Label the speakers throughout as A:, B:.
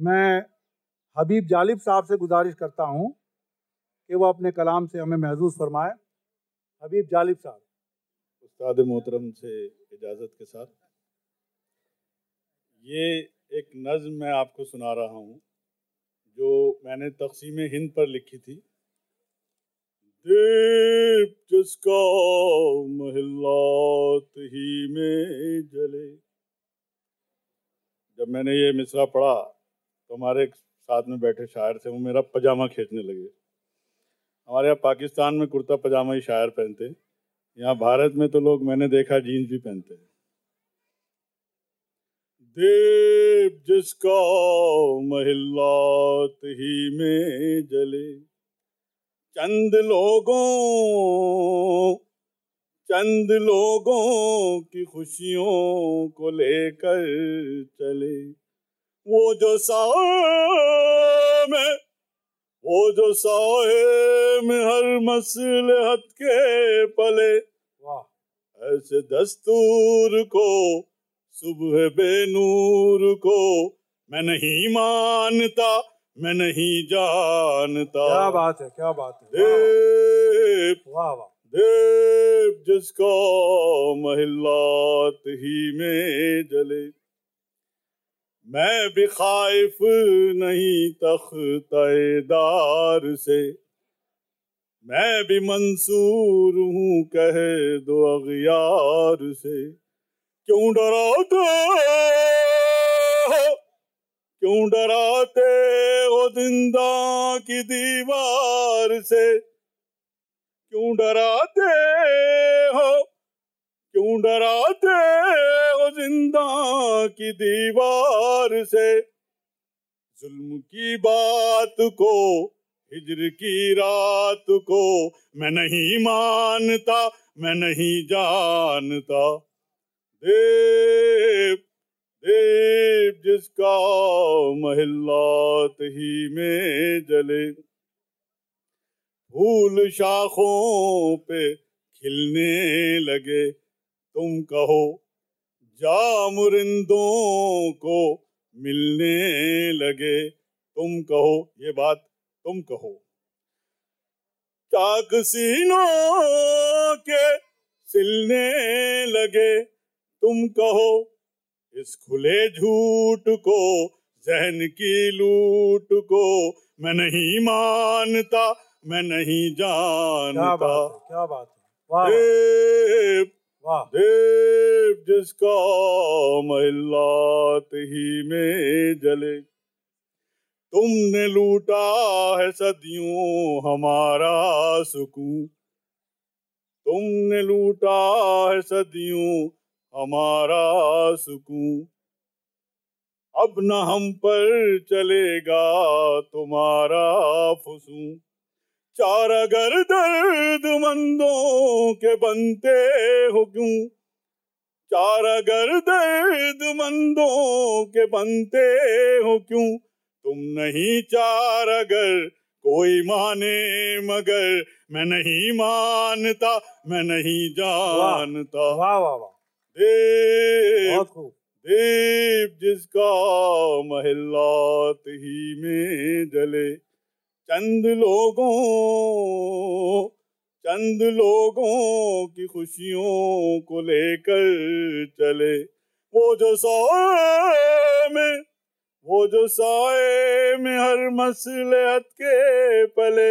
A: मैं हबीब जालिब साहब से गुजारिश करता हूँ कि वो अपने कलाम से हमें महजूज फरमाए। हबीब जालिब साहब।
B: उस्ताद मोहतरम से इजाज़त के साथ। ये एक नज़म मैं आपको सुना रहा हूँ, जो मैंने तकसीम हिंद पर लिखी थी। दीप जिसका महिलात ही में जले। जब मैंने ये मिसरा पढ़ा तो हमारे साथ में बैठे शायर थे, वो मेरा पजामा खींचने लगे। हमारे यहाँ पाकिस्तान में कुर्ता पजामा ही शायर पहनते यहाँ भारत में तो लोग, मैंने देखा, जीन्स भी पहनते हैं। देव जिसका महिलात ही में जले, चंद लोगों चंद लोगों की खुशियों को लेकर चले। वो जो साए में वो जो साए में हर मसलहत के पले?
A: वाह।
B: ऐसे दस्तूर को सुबह बेनूर को मैं नहीं मानता मैं नहीं जानता।
A: क्या बात है क्या बात है।
B: देव।
A: वाह वाह।
B: देव जिसका महिलात ही में जले। मैं भी खाइफ नहीं तख्तेदार से। मैं भी मंसूर हूँ, कह दो अगियार से। क्यों डराते हो? क्यों डराते हो ज़िंदा की दीवार से? क्यों डराते डराते हो ज़िंदा की दीवार से। जुल्म की बात को, हिजर की रात को मैं नहीं मानता, मैं नहीं जानता। देव देव जिसका महिलात ही में जले। फूल शाखों पे खिलने लगे। तुम कहो जा मुरिंदों को मिलने लगे। तुम कहो ये बात तुम कहो। चाक सीनों के सिलने लगे। तुम कहो इस खुले झूठ को जहन की लूट को मैं नहीं मानता मैं नहीं जानता क्या
A: बात है क्या बात है? वाह।
B: देव जिसका महिलात ही में जले, तुमने लूटा है सदियों हमारा सुकून। तुमने लूटा है सदियों हमारा सुकून। अब न हम पर चलेगा तुम्हारा फुसूं चार अगर दर्द मंदों के बनते हो क्यों? चार अगर दर्द मंदों के बनते हो क्यों? तुम नहीं चार अगर कोई माने मगर मैं नहीं मानता मैं नहीं जानता।
A: वाह वाह वाह
B: देव दीप जिसका महिलात ही में जले। चंद लोगों चंद लोगों की खुशियों को लेकर चले। वो जो साए में, वो जो साए में हर मसलहत के पले,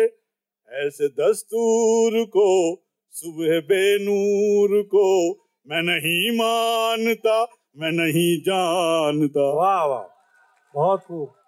B: ऐसे दस्तूर को, सुबह बेनूर को मैं नहीं मानता, मैं नहीं जानता।
A: वाह वाह, बहुत खूब।